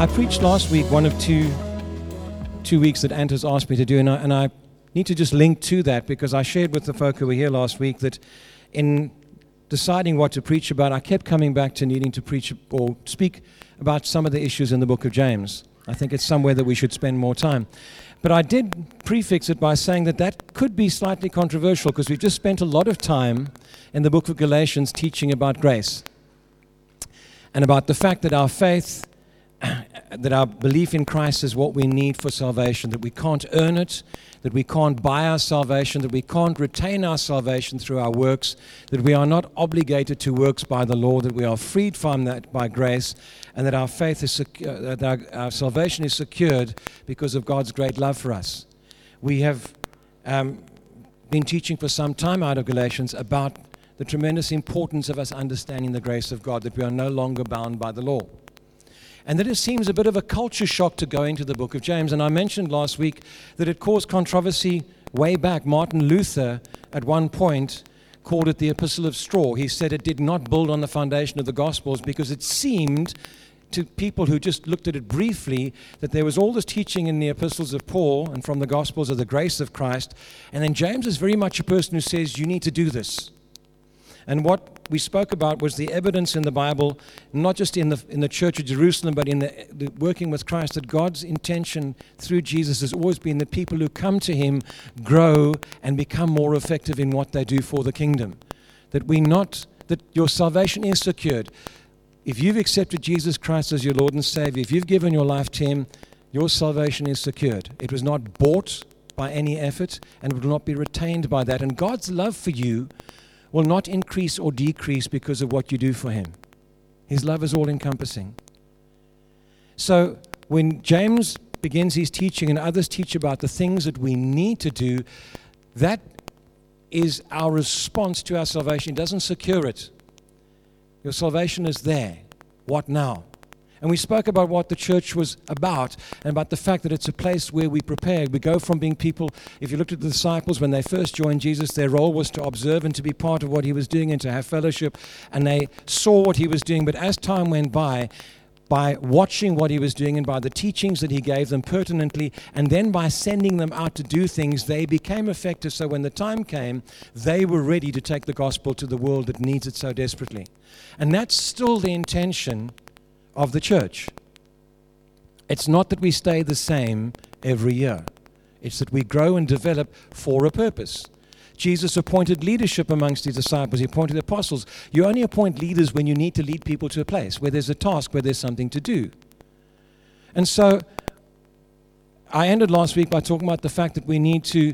I preached last week one of two two weeks that Ant has asked me to do, and I, and I need to just link to that because I shared with the folk who were here last week that in deciding what to preach about, I kept coming back to needing to preach or speak about some of the issues in the book of James. I think it's somewhere that we should spend more time. But I did prefix it by saying that that could be slightly controversial because we've just spent a lot of time in the book of Galatians teaching about grace and about the fact that our faith that our belief in Christ is what we need for salvation, that we can't earn it, that we can't buy our salvation, that we can't retain our salvation through our works, that we are not obligated to works by the law, that we are freed from that by grace, and that our faith is secure, uh, that our, our, salvation is secured because of God's great love for us. We have um, been teaching for some time out of Galatians about the tremendous importance of us understanding the grace of God, that we are no longer bound by the law and that it seems a bit of a culture shock to go into the book of James. And I mentioned last week that it caused controversy way back. Martin Luther, at one point, called it the Epistle of Straw. He said it did not build on the foundation of the Gospels because it seemed to people who just looked at it briefly that there was all this teaching in the epistles of Paul and from the Gospels of the grace of Christ. And then James is very much a person who says, You need to do this. And what we spoke about was the evidence in the Bible, not just in the, in the church of Jerusalem, but in the, the working with Christ, that God's intention through Jesus has always been that people who come to Him grow and become more effective in what they do for the kingdom. That we not, that your salvation is secured. If you've accepted Jesus Christ as your Lord and Savior, if you've given your life to Him, your salvation is secured. It was not bought by any effort and it will not be retained by that. And God's love for you will not increase or decrease because of what you do for him. His love is all encompassing. So when James begins his teaching and others teach about the things that we need to do, that is our response to our salvation. It doesn't secure it. Your salvation is there. What now? And we spoke about what the church was about and about the fact that it's a place where we prepare. We go from being people, if you looked at the disciples when they first joined Jesus, their role was to observe and to be part of what he was doing and to have fellowship. And they saw what he was doing. But as time went by, by watching what he was doing and by the teachings that he gave them pertinently, and then by sending them out to do things, they became effective. So when the time came, they were ready to take the gospel to the world that needs it so desperately. And that's still the intention of the church. It's not that we stay the same every year, it's that we grow and develop for a purpose. Jesus appointed leadership amongst his disciples. He appointed apostles. You only appoint leaders when you need to lead people to a place where there's a task, where there's something to do. And so I ended last week by talking about the fact that we need to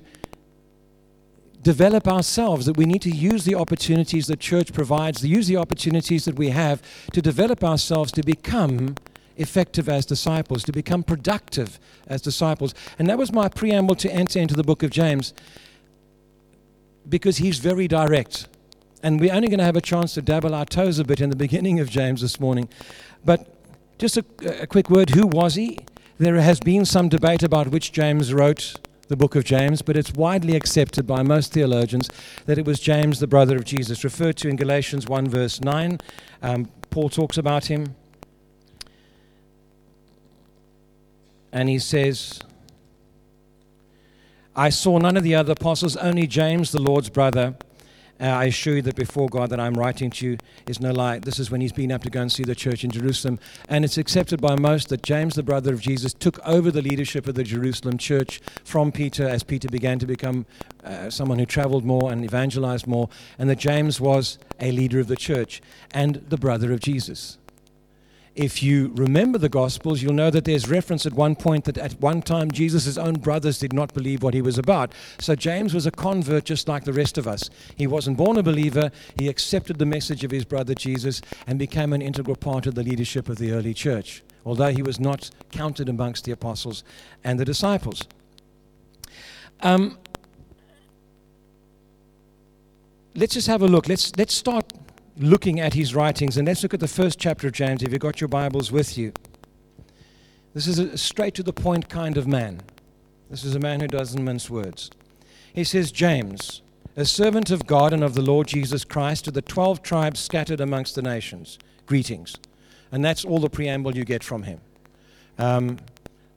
develop ourselves, that we need to use the opportunities that church provides, to use the opportunities that we have to develop ourselves to become effective as disciples, to become productive as disciples. And that was my preamble to enter into the book of James because he's very direct. And we're only going to have a chance to dabble our toes a bit in the beginning of James this morning. But just a, a quick word who was he? There has been some debate about which James wrote the book of James, but it's widely accepted by most theologians that it was James, the brother of Jesus, referred to in Galatians 1, verse 9. Um, Paul talks about him. And he says, I saw none of the other apostles, only James, the Lord's brother. Uh, I assure you that before God that I'm writing to you is no lie. This is when he's been up to go and see the church in Jerusalem. And it's accepted by most that James, the brother of Jesus, took over the leadership of the Jerusalem church from Peter as Peter began to become uh, someone who traveled more and evangelized more. And that James was a leader of the church and the brother of Jesus if you remember the Gospels, you'll know that there's reference at one point that at one time Jesus' own brothers did not believe what he was about. So James was a convert just like the rest of us. He wasn't born a believer, he accepted the message of his brother Jesus and became an integral part of the leadership of the early church, although he was not counted amongst the apostles and the disciples. Um, let's just have a look. Let's, let's start looking at his writings. And let's look at the first chapter of James if you've got your Bibles with you. This is a straight to the point kind of man. This is a man who doesn't mince words. He says, James, a servant of God and of the Lord Jesus Christ, to the 12 tribes scattered amongst the nations, greetings. And that's all the preamble you get from him. Um,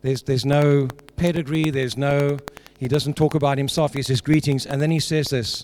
there's, there's no pedigree, there's no, he doesn't talk about himself, he says greetings, and then he says this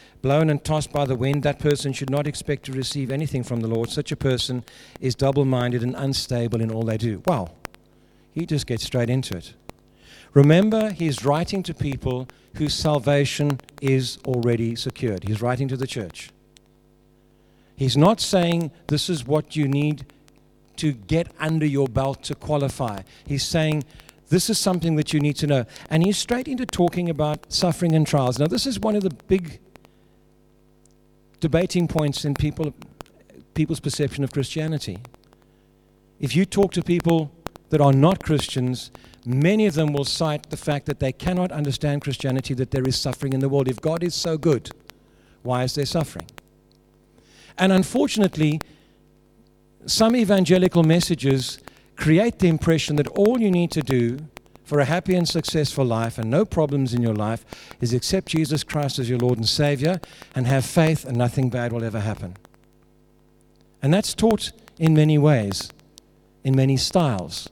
blown and tossed by the wind. That person should not expect to receive anything from the Lord. Such a person is double minded and unstable in all they do. Wow. He just gets straight into it. Remember, he's writing to people whose salvation is already secured. He's writing to the church. He's not saying this is what you need to get under your belt to qualify. He's saying this is something that you need to know. And he's straight into talking about suffering and trials. Now, this is one of the big debating points in people, people's perception of Christianity. If you talk to people that are not Christians, many of them will cite the fact that they cannot understand Christianity, that there is suffering in the world. If God is so good, why is there suffering? And unfortunately, some evangelical messages create the impression that all you need to do for a happy and successful life and no problems in your life is accept Jesus Christ as your Lord and Savior and have faith, and nothing bad will ever happen. And that's taught in many ways, in many styles.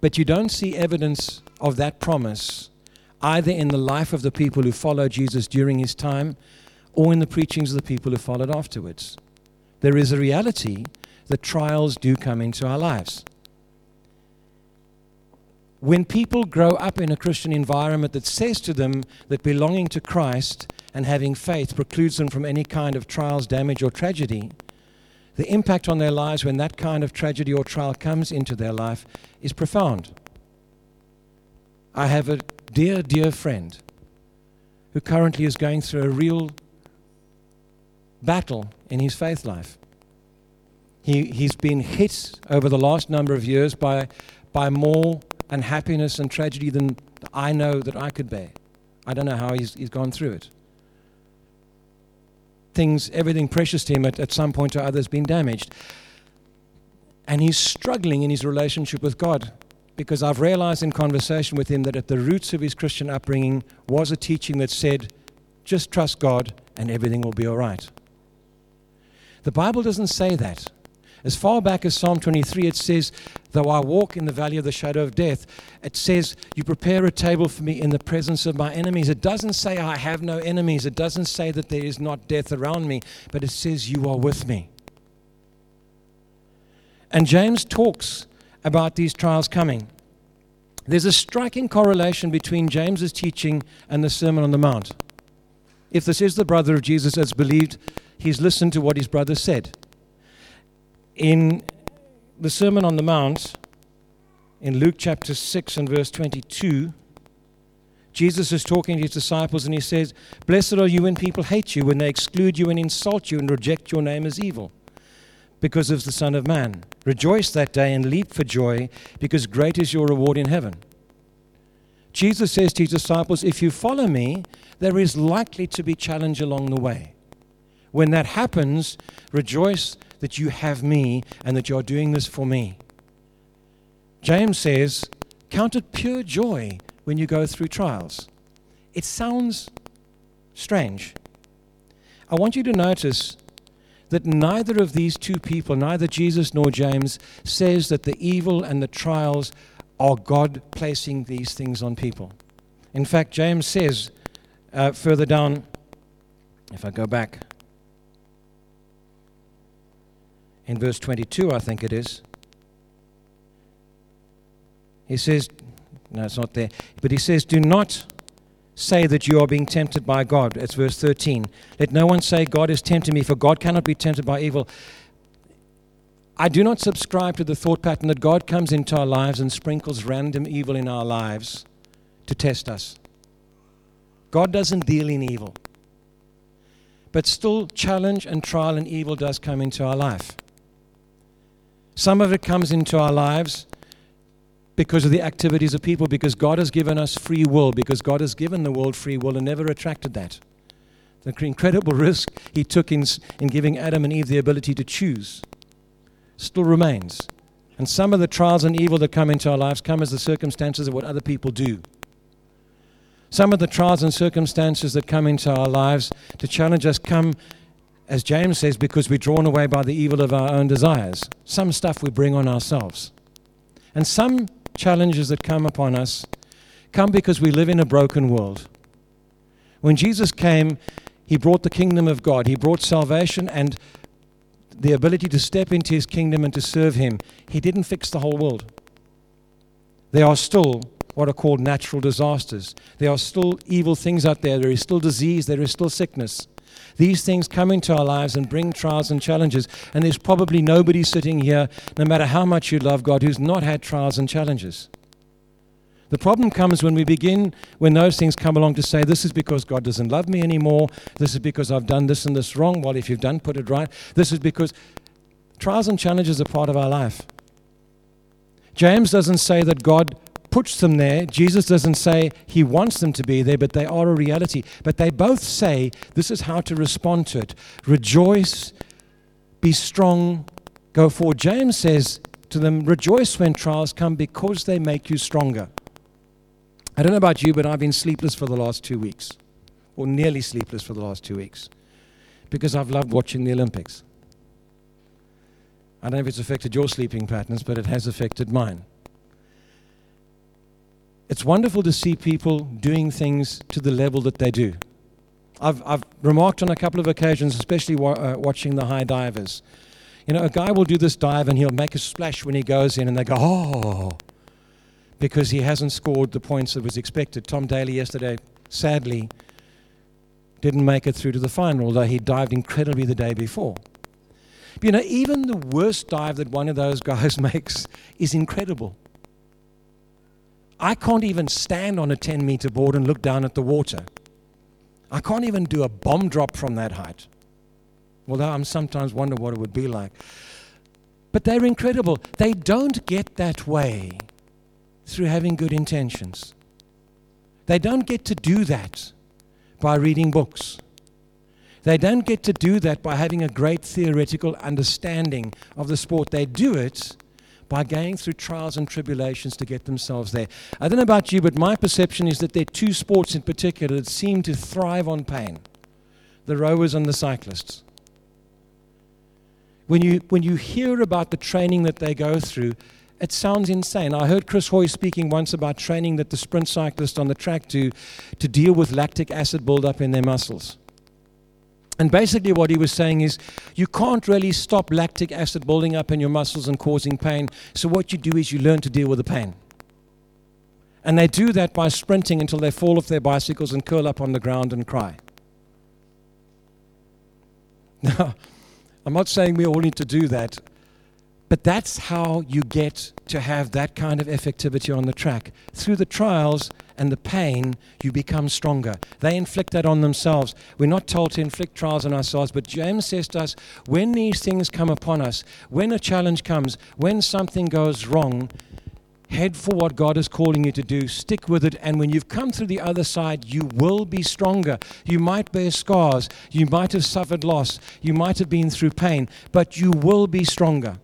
But you don't see evidence of that promise either in the life of the people who followed Jesus during his time or in the preachings of the people who followed afterwards. There is a reality that trials do come into our lives. When people grow up in a Christian environment that says to them that belonging to Christ and having faith precludes them from any kind of trials, damage, or tragedy, the impact on their lives when that kind of tragedy or trial comes into their life is profound. I have a dear, dear friend who currently is going through a real battle in his faith life. He, he's been hit over the last number of years by, by more unhappiness and tragedy than I know that I could bear. I don't know how he's, he's gone through it. Things, everything precious to him at, at some point or other has been damaged. And he's struggling in his relationship with God because I've realized in conversation with him that at the roots of his Christian upbringing was a teaching that said, just trust God and everything will be all right. The Bible doesn't say that. As far back as Psalm 23, it says, Though I walk in the valley of the shadow of death, it says, You prepare a table for me in the presence of my enemies. It doesn't say I have no enemies. It doesn't say that there is not death around me, but it says, You are with me. And James talks about these trials coming. There's a striking correlation between James's teaching and the Sermon on the Mount. If this is the brother of Jesus as believed, he's listened to what his brother said. In the Sermon on the Mount, in Luke chapter 6 and verse 22, Jesus is talking to his disciples and he says, Blessed are you when people hate you, when they exclude you and insult you and reject your name as evil, because of the Son of Man. Rejoice that day and leap for joy, because great is your reward in heaven. Jesus says to his disciples, If you follow me, there is likely to be challenge along the way. When that happens, rejoice that you have me and that you're doing this for me. James says, Count it pure joy when you go through trials. It sounds strange. I want you to notice that neither of these two people, neither Jesus nor James, says that the evil and the trials are God placing these things on people. In fact, James says uh, further down, if I go back, in verse 22, I think it is, he says, no, it's not there, but he says, Do not say that you are being tempted by God. It's verse 13. Let no one say, God is tempting me, for God cannot be tempted by evil. I do not subscribe to the thought pattern that God comes into our lives and sprinkles random evil in our lives to test us. God doesn't deal in evil. But still, challenge and trial and evil does come into our life. Some of it comes into our lives because of the activities of people, because God has given us free will, because God has given the world free will and never attracted that. The incredible risk he took in, in giving Adam and Eve the ability to choose still remains. And some of the trials and evil that come into our lives come as the circumstances of what other people do. Some of the trials and circumstances that come into our lives to challenge us come, as James says, because we're drawn away by the evil of our own desires. Some stuff we bring on ourselves. And some challenges that come upon us come because we live in a broken world. When Jesus came, he brought the kingdom of God, he brought salvation and the ability to step into his kingdom and to serve him. He didn't fix the whole world. There are still what are called natural disasters. There are still evil things out there. There is still disease. There is still sickness. These things come into our lives and bring trials and challenges. And there's probably nobody sitting here, no matter how much you love God, who's not had trials and challenges. The problem comes when we begin, when those things come along to say, This is because God doesn't love me anymore. This is because I've done this and this wrong. Well, if you've done, put it right. This is because trials and challenges are part of our life. James doesn't say that God puts them there. Jesus doesn't say he wants them to be there, but they are a reality. But they both say this is how to respond to it rejoice, be strong, go forward. James says to them, rejoice when trials come because they make you stronger. I don't know about you, but I've been sleepless for the last two weeks, or nearly sleepless for the last two weeks, because I've loved watching the Olympics. I don't know if it's affected your sleeping patterns, but it has affected mine. It's wonderful to see people doing things to the level that they do. I've, I've remarked on a couple of occasions, especially wa- uh, watching the high divers. You know, a guy will do this dive and he'll make a splash when he goes in, and they go, oh, because he hasn't scored the points that was expected. Tom Daley yesterday, sadly, didn't make it through to the final, although he dived incredibly the day before. But, you know, even the worst dive that one of those guys makes is incredible. I can't even stand on a 10 meter board and look down at the water. I can't even do a bomb drop from that height. Although I'm sometimes wonder what it would be like. But they're incredible. They don't get that way through having good intentions. They don't get to do that by reading books. They don't get to do that by having a great theoretical understanding of the sport. They do it by going through trials and tribulations to get themselves there. I don't know about you, but my perception is that there are two sports in particular that seem to thrive on pain the rowers and the cyclists. When you, when you hear about the training that they go through, it sounds insane. I heard Chris Hoy speaking once about training that the sprint cyclists on the track do to deal with lactic acid buildup in their muscles. And basically, what he was saying is, you can't really stop lactic acid building up in your muscles and causing pain. So, what you do is you learn to deal with the pain. And they do that by sprinting until they fall off their bicycles and curl up on the ground and cry. Now, I'm not saying we all need to do that, but that's how you get to have that kind of effectivity on the track. Through the trials and the pain, you become stronger. They inflict that on themselves. We're not told to inflict trials on ourselves, but James says to us when these things come upon us, when a challenge comes, when something goes wrong, head for what God is calling you to do, stick with it, and when you've come through the other side, you will be stronger. You might bear scars, you might have suffered loss, you might have been through pain, but you will be stronger.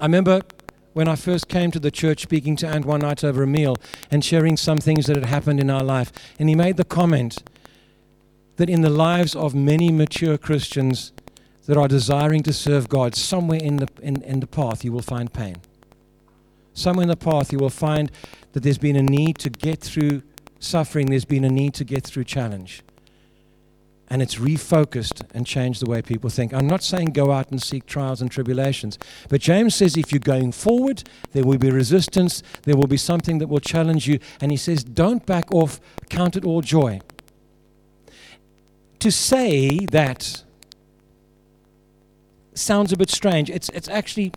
I remember when I first came to the church speaking to Ant one night over a meal and sharing some things that had happened in our life. And he made the comment that in the lives of many mature Christians that are desiring to serve God, somewhere in the, in, in the path you will find pain. Somewhere in the path you will find that there's been a need to get through suffering, there's been a need to get through challenge and it's refocused and changed the way people think. I'm not saying go out and seek trials and tribulations, but James says if you're going forward, there will be resistance, there will be something that will challenge you, and he says don't back off, count it all joy. To say that sounds a bit strange. It's, it's actually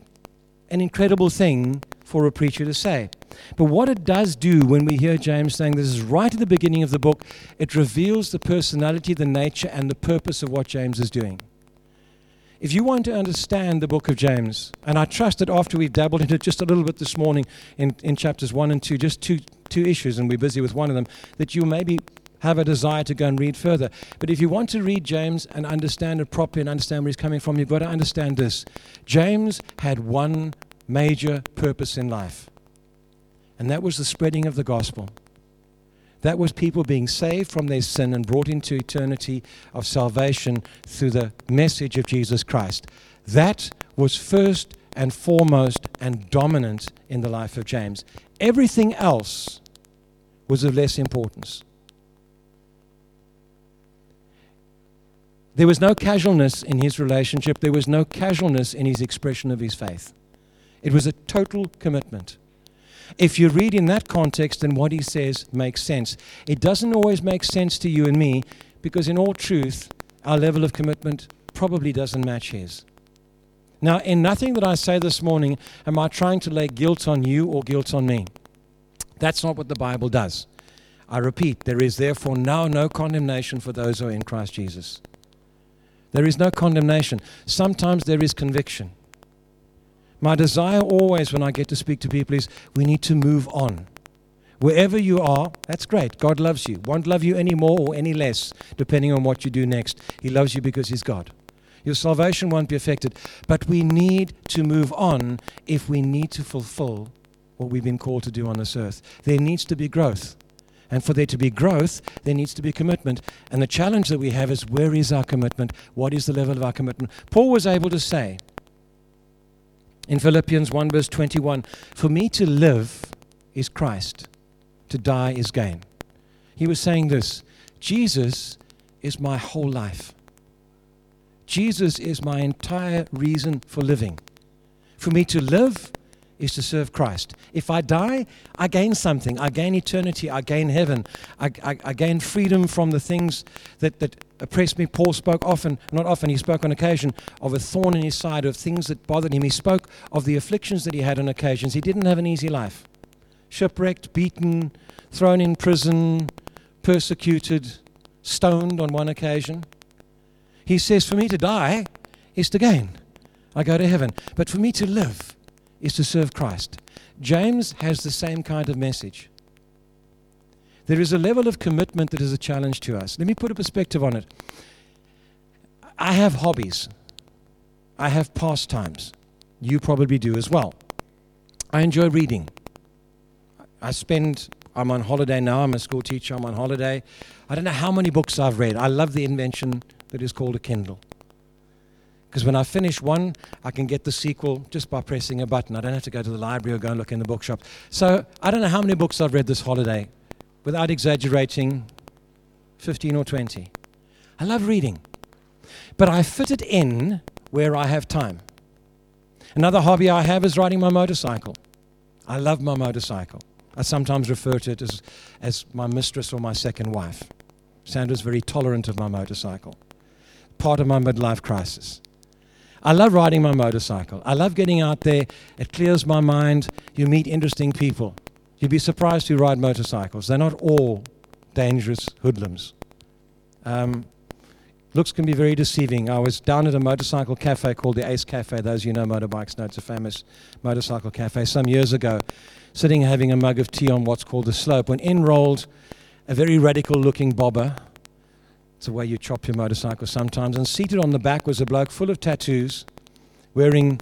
an incredible thing for a preacher to say. But what it does do when we hear James saying this is right at the beginning of the book, it reveals the personality, the nature, and the purpose of what James is doing. If you want to understand the book of James, and I trust that after we've dabbled into it just a little bit this morning in, in chapters 1 and 2, just two, two issues, and we're busy with one of them, that you maybe have a desire to go and read further. But if you want to read James and understand it properly and understand where he's coming from, you've got to understand this. James had one major purpose in life, and that was the spreading of the gospel. That was people being saved from their sin and brought into eternity of salvation through the message of Jesus Christ. That was first and foremost and dominant in the life of James. Everything else was of less importance. There was no casualness in his relationship, there was no casualness in his expression of his faith. It was a total commitment. If you read in that context, then what he says makes sense. It doesn't always make sense to you and me because, in all truth, our level of commitment probably doesn't match his. Now, in nothing that I say this morning am I trying to lay guilt on you or guilt on me. That's not what the Bible does. I repeat, there is therefore now no condemnation for those who are in Christ Jesus. There is no condemnation. Sometimes there is conviction. My desire always when I get to speak to people is we need to move on. Wherever you are, that's great. God loves you. Won't love you any more or any less, depending on what you do next. He loves you because He's God. Your salvation won't be affected. But we need to move on if we need to fulfill what we've been called to do on this earth. There needs to be growth. And for there to be growth, there needs to be commitment. And the challenge that we have is where is our commitment? What is the level of our commitment? Paul was able to say in Philippians 1, verse 21 For me to live is Christ, to die is gain. He was saying this Jesus is my whole life. Jesus is my entire reason for living. For me to live is to serve Christ. If I die, I gain something. I gain eternity. I gain heaven. I, I, I, gain freedom from the things that, that oppressed me. Paul spoke often, not often, he spoke on occasion of a thorn in his side, of things that bothered him. He spoke of the afflictions that he had on occasions. He didn't have an easy life. Shipwrecked, beaten, thrown in prison, persecuted, stoned on one occasion. He says, For me to die is to gain. I go to heaven. But for me to live, is to serve Christ. James has the same kind of message. There is a level of commitment that is a challenge to us. Let me put a perspective on it. I have hobbies, I have pastimes. You probably do as well. I enjoy reading. I spend, I'm on holiday now, I'm a school teacher, I'm on holiday. I don't know how many books I've read. I love the invention that is called a Kindle. Because when I finish one, I can get the sequel just by pressing a button. I don't have to go to the library or go and look in the bookshop. So I don't know how many books I've read this holiday, without exaggerating, 15 or 20. I love reading. But I fit it in where I have time. Another hobby I have is riding my motorcycle. I love my motorcycle. I sometimes refer to it as, as my mistress or my second wife. Sandra's very tolerant of my motorcycle. Part of my midlife crisis. I love riding my motorcycle. I love getting out there. It clears my mind. You meet interesting people. You'd be surprised who ride motorcycles. They're not all dangerous hoodlums. Um, looks can be very deceiving. I was down at a motorcycle cafe called the Ace Cafe. Those you know motorbikes know it's a famous motorcycle cafe some years ago, sitting having a mug of tea on what's called the slope when in rolled a very radical looking bobber it's the way you chop your motorcycle sometimes. And seated on the back was a bloke full of tattoos, wearing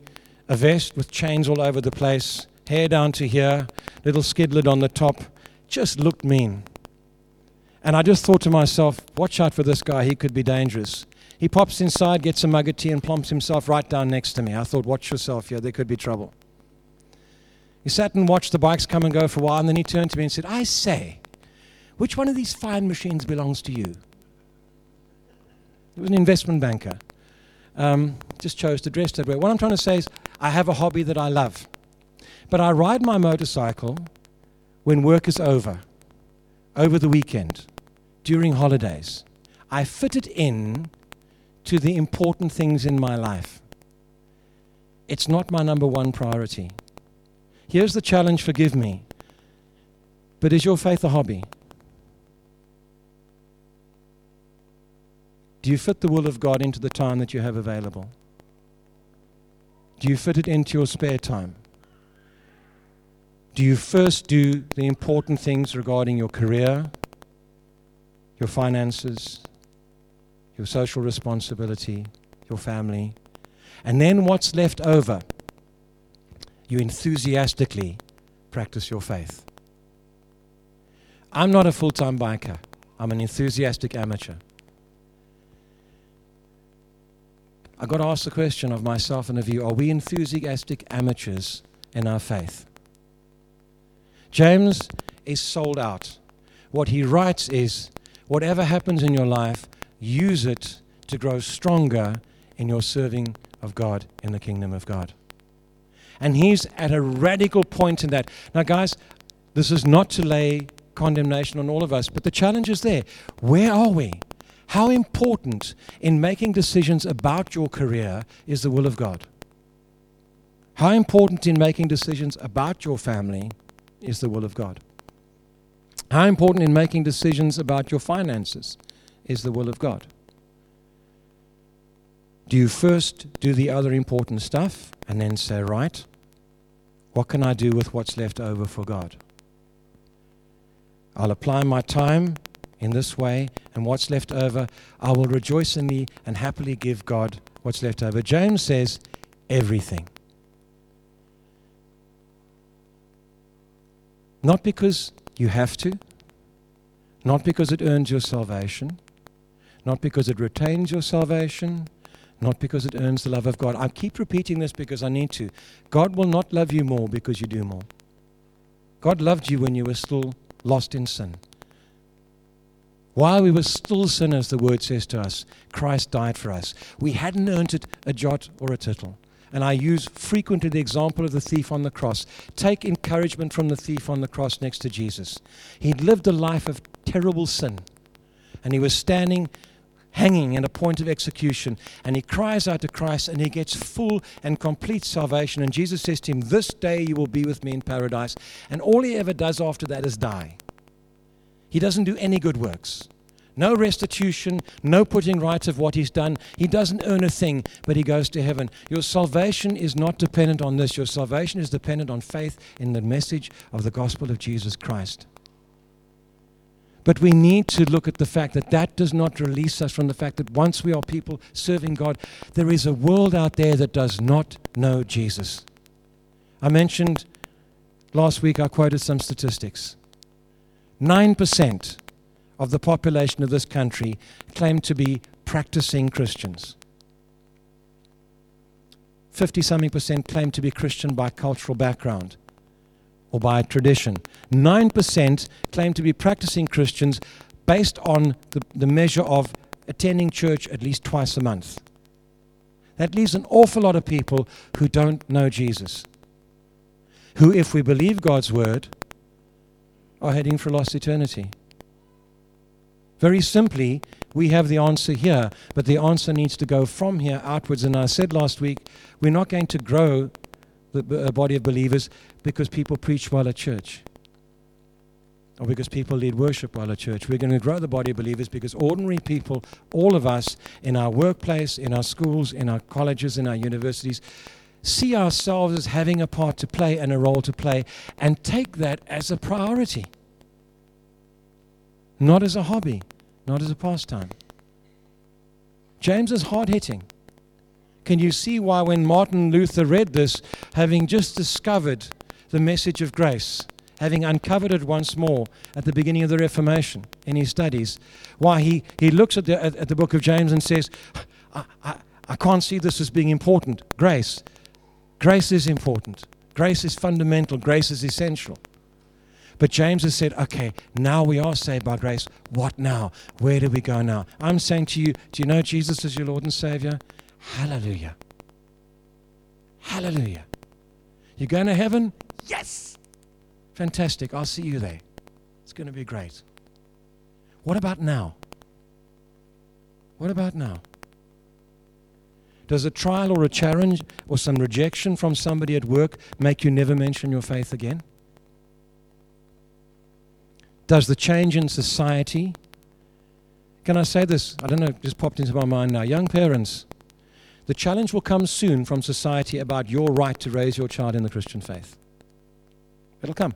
a vest with chains all over the place, hair down to here, little skid lid on the top. Just looked mean. And I just thought to myself, watch out for this guy, he could be dangerous. He pops inside, gets a mug of tea, and plumps himself right down next to me. I thought, watch yourself here, there could be trouble. He sat and watched the bikes come and go for a while, and then he turned to me and said, I say, which one of these fine machines belongs to you? He was an investment banker. Um, just chose to dress that way. What I'm trying to say is, I have a hobby that I love. But I ride my motorcycle when work is over, over the weekend, during holidays. I fit it in to the important things in my life. It's not my number one priority. Here's the challenge forgive me. But is your faith a hobby? Do you fit the will of God into the time that you have available? Do you fit it into your spare time? Do you first do the important things regarding your career, your finances, your social responsibility, your family, and then what's left over? You enthusiastically practice your faith. I'm not a full time biker, I'm an enthusiastic amateur. I've got to ask the question of myself and of you are we enthusiastic amateurs in our faith? James is sold out. What he writes is whatever happens in your life, use it to grow stronger in your serving of God in the kingdom of God. And he's at a radical point in that. Now, guys, this is not to lay condemnation on all of us, but the challenge is there. Where are we? How important in making decisions about your career is the will of God? How important in making decisions about your family is the will of God? How important in making decisions about your finances is the will of God? Do you first do the other important stuff and then say, right, what can I do with what's left over for God? I'll apply my time in this way, and what's left over, I will rejoice in thee and happily give God what's left over. James says, everything. Not because you have to, not because it earns your salvation, not because it retains your salvation, not because it earns the love of God. I keep repeating this because I need to. God will not love you more because you do more. God loved you when you were still lost in sin. While we were still sinners, the word says to us, Christ died for us. We hadn't earned it a jot or a tittle. And I use frequently the example of the thief on the cross. Take encouragement from the thief on the cross next to Jesus. He'd lived a life of terrible sin, and he was standing hanging at a point of execution. And he cries out to Christ and he gets full and complete salvation. And Jesus says to him, This day you will be with me in paradise. And all he ever does after that is die. He doesn't do any good works. No restitution, no putting right of what he's done. He doesn't earn a thing, but he goes to heaven. Your salvation is not dependent on this. Your salvation is dependent on faith in the message of the gospel of Jesus Christ. But we need to look at the fact that that does not release us from the fact that once we are people serving God, there is a world out there that does not know Jesus. I mentioned last week, I quoted some statistics. 9% of the population of this country claim to be practicing Christians. 50 something percent claim to be Christian by cultural background or by tradition. 9% claim to be practicing Christians based on the, the measure of attending church at least twice a month. That leaves an awful lot of people who don't know Jesus, who, if we believe God's word, are heading for lost eternity. Very simply, we have the answer here, but the answer needs to go from here outwards. And I said last week, we're not going to grow the body of believers because people preach while at church or because people lead worship while at church. We're going to grow the body of believers because ordinary people, all of us in our workplace, in our schools, in our colleges, in our universities, see ourselves as having a part to play and a role to play and take that as a priority, not as a hobby, not as a pastime. James is hard hitting. Can you see why, when Martin Luther read this, having just discovered the message of grace, having uncovered it once more at the beginning of the Reformation in his studies, why he, he looks at the, at, at the book of James and says, I, I, I can't see this as being important. Grace. Grace is important. Grace is fundamental. Grace is essential. But James has said, okay, now we are saved by grace. What now? Where do we go now? I'm saying to you, do you know Jesus is your Lord and Savior? Hallelujah. Hallelujah. You're going to heaven? Yes. Fantastic. I'll see you there. It's going to be great. What about now? What about now? Does a trial or a challenge or some rejection from somebody at work make you never mention your faith again? Does the change in society, can I say this? I don't know, it just popped into my mind now. Young parents, The challenge will come soon from society about your right to raise your child in the Christian faith. It'll come.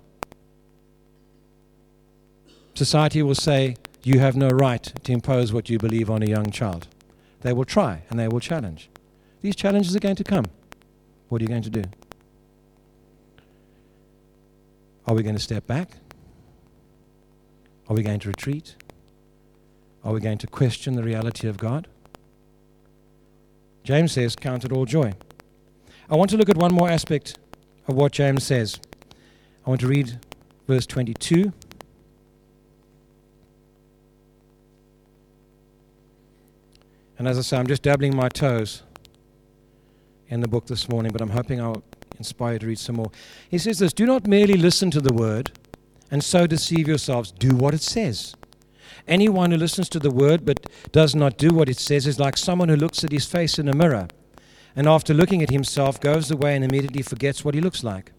Society will say, You have no right to impose what you believe on a young child. They will try and they will challenge. These challenges are going to come. What are you going to do? Are we going to step back? Are we going to retreat? Are we going to question the reality of God? James says, Count it all joy. I want to look at one more aspect of what James says. I want to read verse 22. And as I say, I'm just dabbling my toes in the book this morning, but I'm hoping I'll inspire you to read some more. He says this Do not merely listen to the word and so deceive yourselves, do what it says. Anyone who listens to the word but does not do what it says is like someone who looks at his face in a mirror and after looking at himself goes away and immediately forgets what he looks like.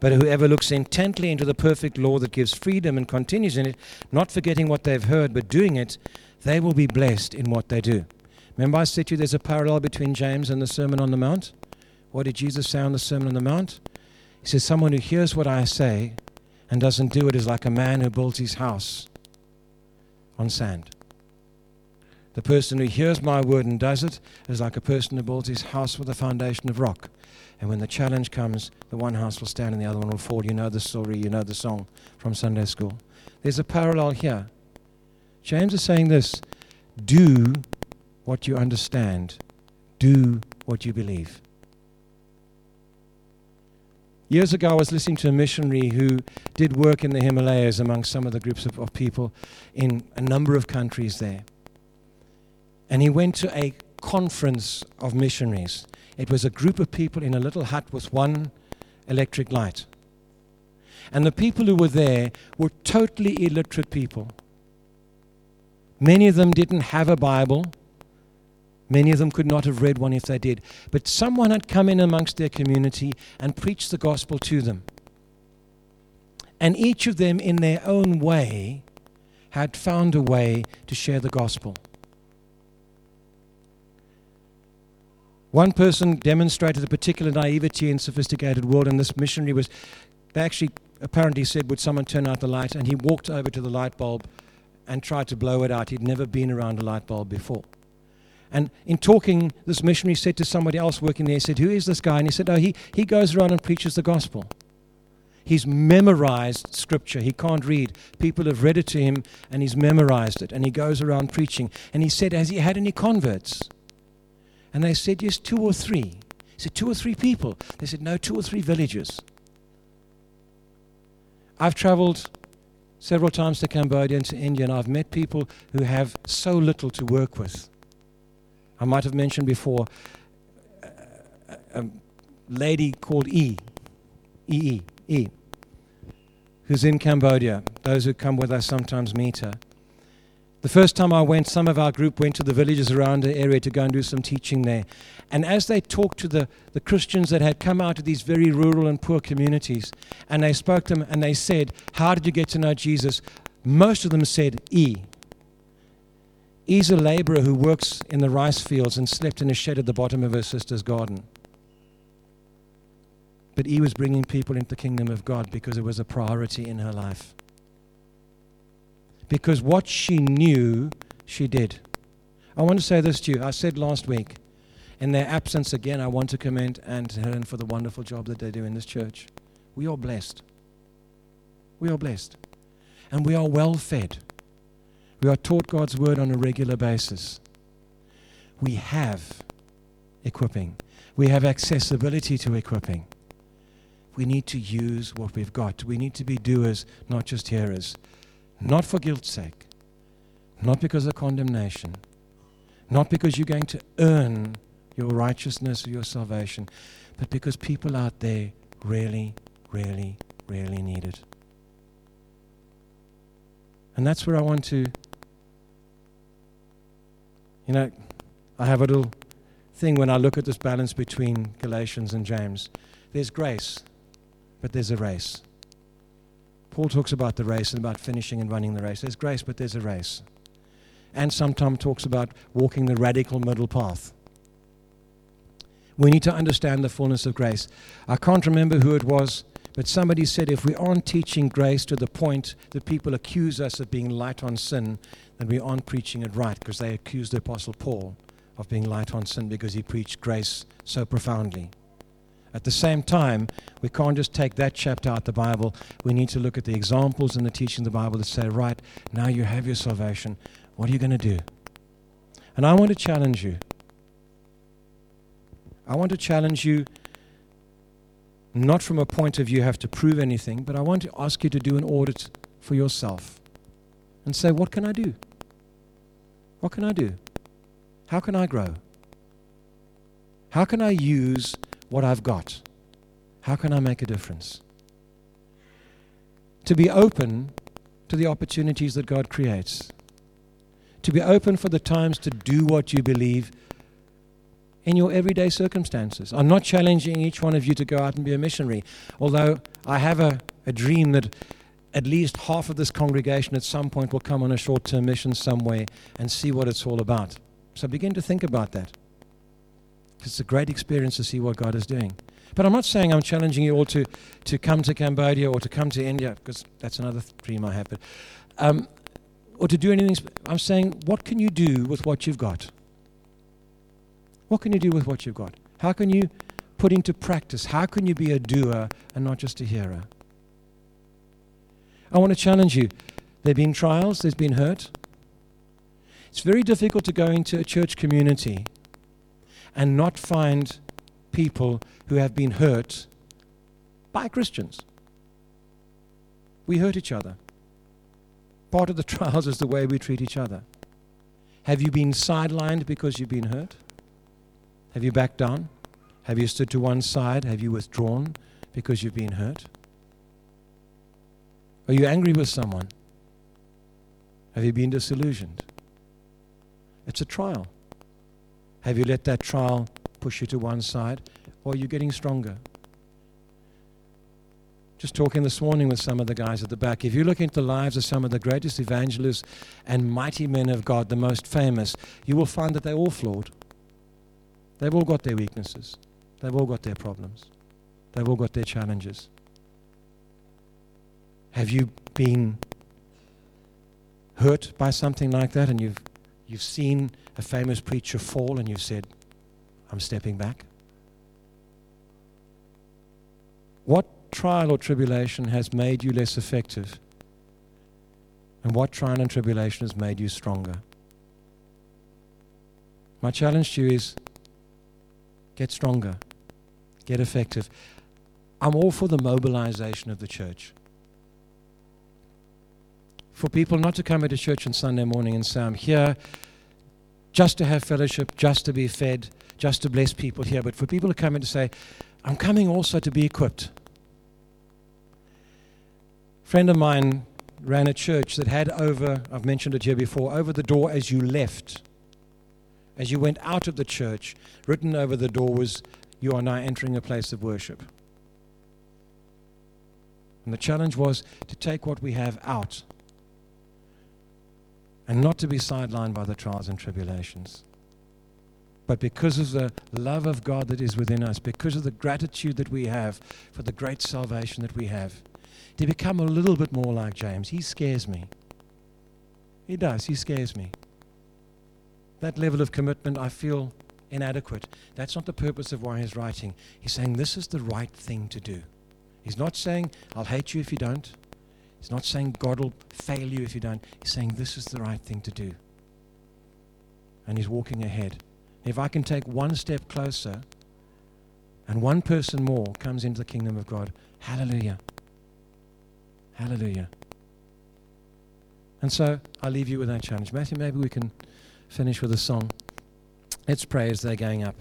But whoever looks intently into the perfect law that gives freedom and continues in it, not forgetting what they've heard but doing it, they will be blessed in what they do. Remember, I said to you there's a parallel between James and the Sermon on the Mount? What did Jesus say on the Sermon on the Mount? He says, Someone who hears what I say and doesn't do it is like a man who builds his house on sand. The person who hears my word and does it is like a person who builds his house with a foundation of rock. And when the challenge comes, the one house will stand and the other one will fall. You know the story, you know the song from Sunday school. There's a parallel here. James is saying this do what you understand, do what you believe. Years ago, I was listening to a missionary who did work in the Himalayas among some of the groups of, of people in a number of countries there. And he went to a conference of missionaries. It was a group of people in a little hut with one electric light. And the people who were there were totally illiterate people. Many of them didn't have a Bible. Many of them could not have read one if they did. But someone had come in amongst their community and preached the gospel to them. And each of them, in their own way, had found a way to share the gospel. One person demonstrated a particular naivety in sophisticated world, and this missionary was, they actually apparently said, Would someone turn out the light? And he walked over to the light bulb and tried to blow it out. He'd never been around a light bulb before. And in talking, this missionary said to somebody else working there, he said, Who is this guy? And he said, Oh, he, he goes around and preaches the gospel. He's memorized scripture. He can't read. People have read it to him and he's memorized it. And he goes around preaching. And he said, Has he had any converts? And they said, Yes, two or three. He said, Two or three people. They said, No, two or three villages. I've traveled several times to Cambodia and to India, and I've met people who have so little to work with. I might have mentioned before a, a lady called E, E, E, E, who's in Cambodia. Those who come with us sometimes meet her. The first time I went, some of our group went to the villages around the area to go and do some teaching there. And as they talked to the, the Christians that had come out of these very rural and poor communities, and they spoke to them and they said, How did you get to know Jesus? Most of them said, E. E's a laborer who works in the rice fields and slept in a shed at the bottom of her sister's garden. But he was bringing people into the kingdom of God because it was a priority in her life because what she knew, she did. I want to say this to you. I said last week, in their absence again, I want to commend and Helen for the wonderful job that they do in this church. We are blessed. We are blessed. And we are well fed. We are taught God's word on a regular basis. We have equipping, we have accessibility to equipping. We need to use what we've got. We need to be doers, not just hearers not for guilt's sake, not because of condemnation, not because you're going to earn your righteousness or your salvation, but because people out there really, really, really need it. And that's where I want to, you know, I have a little thing when I look at this balance between Galatians and James. There's grace, but there's a race. Paul talks about the race and about finishing and running the race. There's grace, but there's a race. And sometimes talks about walking the radical middle path. We need to understand the fullness of grace. I can't remember who it was, but somebody said if we aren't teaching grace to the point that people accuse us of being light on sin, then we aren't preaching it right because they accused the Apostle Paul of being light on sin because he preached grace so profoundly. At the same time, we can't just take that chapter out of the Bible. We need to look at the examples and the teaching of the Bible that say, right, now you have your salvation. What are you going to do? And I want to challenge you. I want to challenge you not from a point of view you have to prove anything, but I want to ask you to do an audit for yourself and say, what can I do? What can I do? How can I grow? How can I use what I've got? How can I make a difference? To be open to the opportunities that God creates. To be open for the times to do what you believe in your everyday circumstances. I'm not challenging each one of you to go out and be a missionary, although I have a, a dream that at least half of this congregation at some point will come on a short term mission somewhere and see what it's all about. So begin to think about that. It's a great experience to see what God is doing. But I'm not saying I'm challenging you all to, to come to Cambodia or to come to India, because that's another dream I have. But, um, or to do anything. I'm saying, what can you do with what you've got? What can you do with what you've got? How can you put into practice? How can you be a doer and not just a hearer? I want to challenge you. There have been trials, there's been hurt. It's very difficult to go into a church community and not find people who have been hurt by Christians. We hurt each other. Part of the trials is the way we treat each other. Have you been sidelined because you've been hurt? Have you backed down? Have you stood to one side? Have you withdrawn because you've been hurt? Are you angry with someone? Have you been disillusioned? It's a trial. Have you let that trial push you to one side, or are you getting stronger? Just talking this morning with some of the guys at the back. If you look into the lives of some of the greatest evangelists and mighty men of God, the most famous, you will find that they're all flawed. They've all got their weaknesses, they've all got their problems, they've all got their challenges. Have you been hurt by something like that and you've, you've seen a famous preacher fall and you've said, I'm stepping back? What trial or tribulation has made you less effective? And what trial and tribulation has made you stronger? My challenge to you is get stronger, get effective. I'm all for the mobilization of the church. For people not to come into church on Sunday morning and say, I'm here just to have fellowship, just to be fed, just to bless people here, but for people to come in to say, I'm coming also to be equipped. A friend of mine ran a church that had over, I've mentioned it here before, over the door as you left as you went out of the church, written over the door was, You are now entering a place of worship. And the challenge was to take what we have out and not to be sidelined by the trials and tribulations. But because of the love of God that is within us, because of the gratitude that we have for the great salvation that we have, to become a little bit more like James. He scares me. He does. He scares me that level of commitment, I feel inadequate. That's not the purpose of why he's writing. He's saying this is the right thing to do. He's not saying, I'll hate you if you don't. He's not saying God will fail you if you don't. He's saying this is the right thing to do. And he's walking ahead. If I can take one step closer and one person more comes into the kingdom of God, hallelujah. Hallelujah. And so I leave you with that challenge. Matthew, maybe we can finish with a song. Let's pray as they're going up.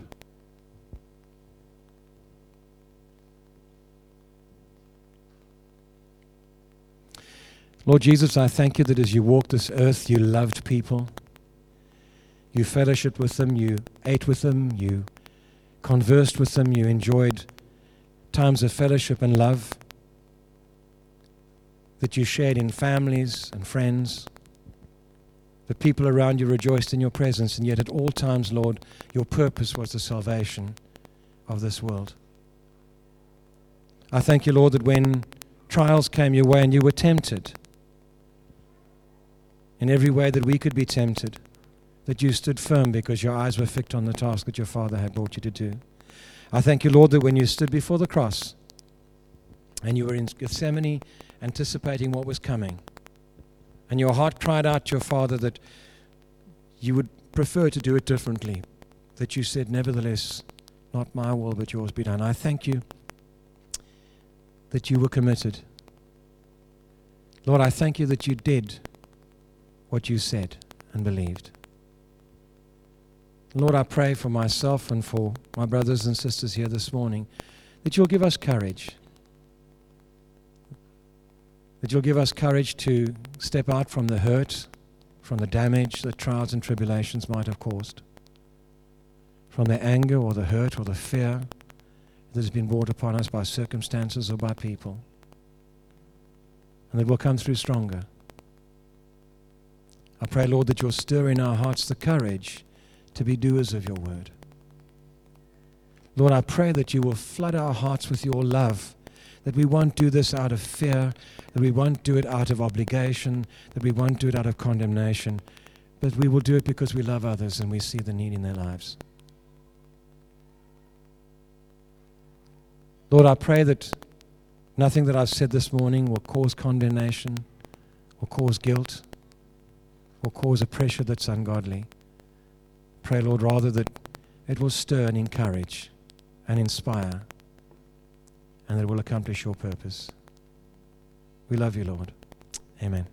Lord Jesus, I thank you that as you walked this earth, you loved people. You fellowshiped with them, you ate with them, you conversed with them, you enjoyed times of fellowship and love that you shared in families and friends. The people around you rejoiced in your presence, and yet at all times, Lord, your purpose was the salvation of this world. I thank you, Lord, that when trials came your way and you were tempted in every way that we could be tempted, that you stood firm because your eyes were fixed on the task that your Father had brought you to do. I thank you, Lord, that when you stood before the cross and you were in Gethsemane anticipating what was coming, and your heart cried out to your Father that you would prefer to do it differently, that you said, Nevertheless, not my will, but yours be done. I thank you that you were committed. Lord, I thank you that you did what you said and believed. Lord, I pray for myself and for my brothers and sisters here this morning that you'll give us courage. That you'll give us courage to step out from the hurt, from the damage that trials and tribulations might have caused, from the anger or the hurt or the fear that has been brought upon us by circumstances or by people. And that we'll come through stronger. I pray, Lord, that you'll stir in our hearts the courage to be doers of your word. Lord, I pray that you will flood our hearts with your love, that we won't do this out of fear, that we won't do it out of obligation, that we won't do it out of condemnation, but we will do it because we love others and we see the need in their lives. Lord, I pray that nothing that I've said this morning will cause condemnation or cause guilt or cause a pressure that's ungodly. Pray, Lord, rather that it will stir and encourage and inspire and that it will accomplish your purpose. We love you, Lord. Amen.